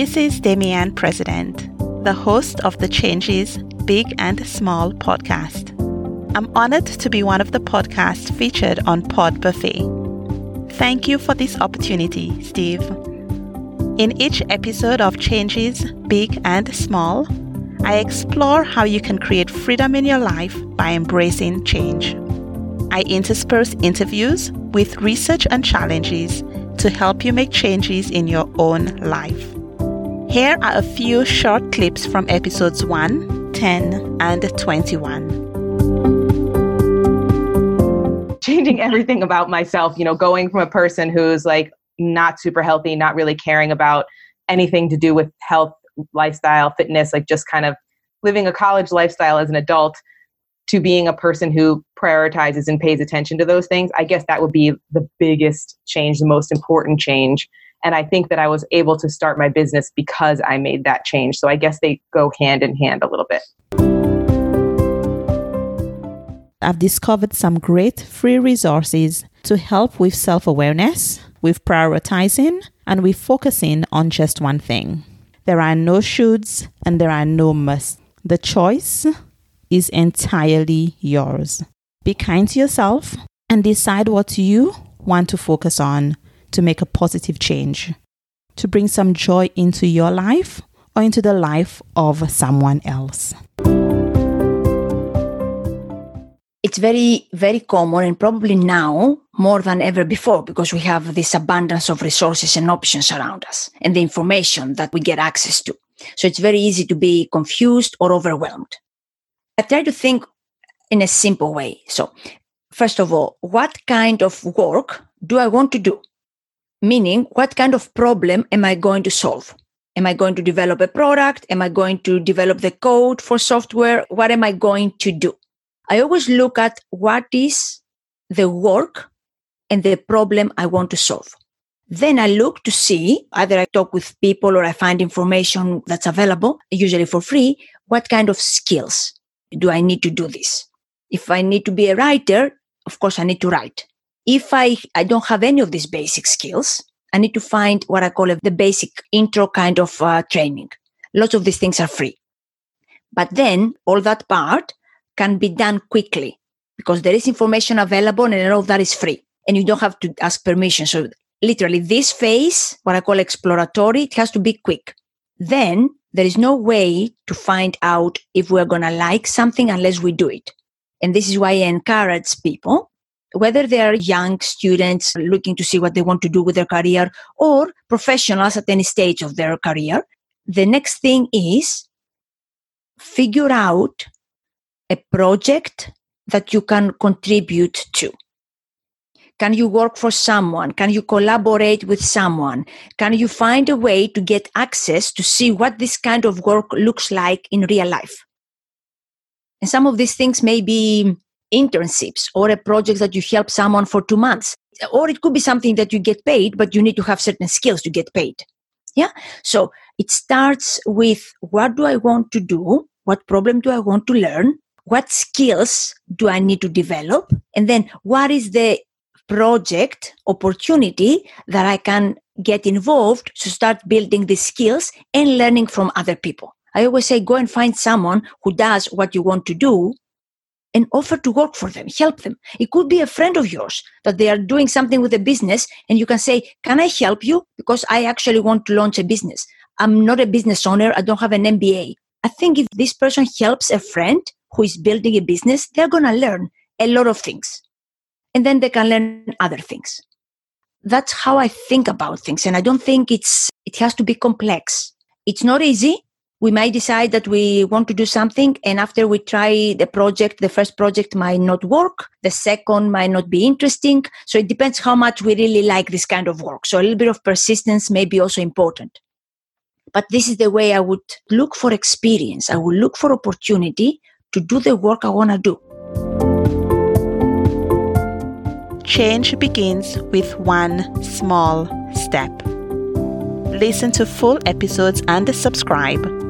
This is Demian President, the host of the Changes Big and Small podcast. I'm honored to be one of the podcasts featured on Pod Buffet. Thank you for this opportunity, Steve. In each episode of Changes Big and Small, I explore how you can create freedom in your life by embracing change. I intersperse interviews with research and challenges to help you make changes in your own life. Here are a few short clips from episodes 1, 10, and 21. Changing everything about myself, you know, going from a person who's like not super healthy, not really caring about anything to do with health, lifestyle, fitness, like just kind of living a college lifestyle as an adult to being a person who prioritizes and pays attention to those things, I guess that would be the biggest change, the most important change. And I think that I was able to start my business because I made that change. So I guess they go hand in hand a little bit. I've discovered some great free resources to help with self awareness, with prioritizing, and with focusing on just one thing. There are no shoulds and there are no musts. The choice is entirely yours. Be kind to yourself and decide what you want to focus on to make a positive change, to bring some joy into your life or into the life of someone else. It's very, very common and probably now more than ever before because we have this abundance of resources and options around us and the information that we get access to. So it's very easy to be confused or overwhelmed. I try to think in a simple way. So, first of all, what kind of work do I want to do? Meaning, what kind of problem am I going to solve? Am I going to develop a product? Am I going to develop the code for software? What am I going to do? I always look at what is the work and the problem I want to solve. Then I look to see either I talk with people or I find information that's available, usually for free, what kind of skills do I need to do this? If I need to be a writer, of course I need to write. If I, I don't have any of these basic skills, I need to find what I call a, the basic intro kind of uh, training. Lots of these things are free. But then all that part can be done quickly because there is information available and all of that is free and you don't have to ask permission. So literally this phase, what I call exploratory, it has to be quick. Then there is no way to find out if we're going to like something unless we do it. And this is why I encourage people, whether they are young students looking to see what they want to do with their career or professionals at any stage of their career. The next thing is figure out a project that you can contribute to. Can you work for someone? Can you collaborate with someone? Can you find a way to get access to see what this kind of work looks like in real life? And some of these things may be internships or a project that you help someone for two months. Or it could be something that you get paid, but you need to have certain skills to get paid. Yeah. So it starts with what do I want to do? What problem do I want to learn? What skills do I need to develop? And then what is the project opportunity that I can get involved to start building the skills and learning from other people. I always say go and find someone who does what you want to do and offer to work for them, help them. It could be a friend of yours that they are doing something with a business and you can say, Can I help you? Because I actually want to launch a business. I'm not a business owner, I don't have an MBA. I think if this person helps a friend who is building a business, they're going to learn a lot of things and then they can learn other things. That's how I think about things. And I don't think it's, it has to be complex. It's not easy. We might decide that we want to do something and after we try the project the first project might not work the second might not be interesting. So it depends how much we really like this kind of work. So a little bit of persistence may be also important. But this is the way i would look for experience. I would look for opportunity to do the work i want to do. Change begins with one small step. Listen to full episodes and subscribe